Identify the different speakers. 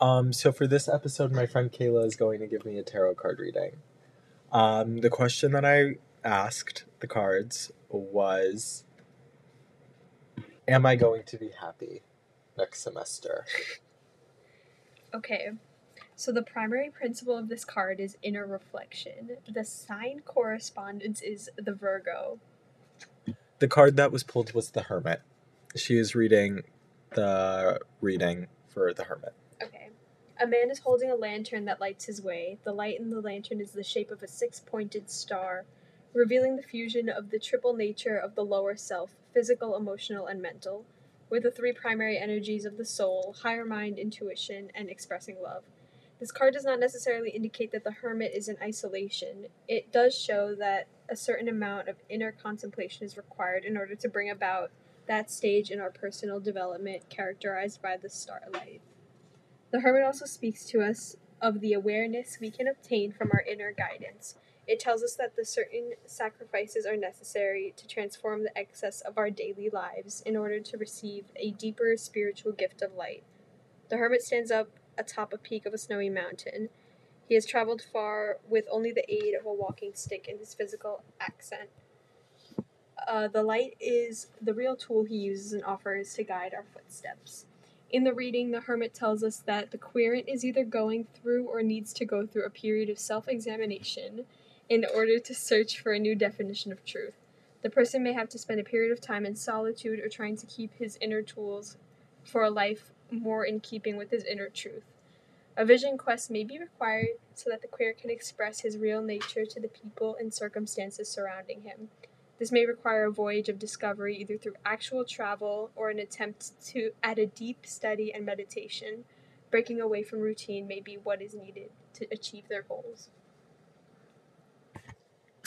Speaker 1: Um, so for this episode, my friend Kayla is going to give me a tarot card reading. Um, the question that I asked the cards was Am I going to be happy next semester?
Speaker 2: Okay. So the primary principle of this card is inner reflection. The sign correspondence is the Virgo.
Speaker 1: The card that was pulled was the Hermit. She is reading the reading for the Hermit.
Speaker 2: A man is holding a lantern that lights his way. The light in the lantern is the shape of a six pointed star, revealing the fusion of the triple nature of the lower self physical, emotional, and mental with the three primary energies of the soul higher mind, intuition, and expressing love. This card does not necessarily indicate that the hermit is in isolation. It does show that a certain amount of inner contemplation is required in order to bring about that stage in our personal development characterized by the starlight. The hermit also speaks to us of the awareness we can obtain from our inner guidance. It tells us that the certain sacrifices are necessary to transform the excess of our daily lives in order to receive a deeper spiritual gift of light. The hermit stands up atop a peak of a snowy mountain. He has traveled far with only the aid of a walking stick and his physical accent. Uh, the light is the real tool he uses and offers to guide our footsteps. In the reading, the hermit tells us that the querent is either going through or needs to go through a period of self examination in order to search for a new definition of truth. The person may have to spend a period of time in solitude or trying to keep his inner tools for a life more in keeping with his inner truth. A vision quest may be required so that the queer can express his real nature to the people and circumstances surrounding him. This may require a voyage of discovery either through actual travel or an attempt to at a deep study and meditation. Breaking away from routine may be what is needed to achieve their goals.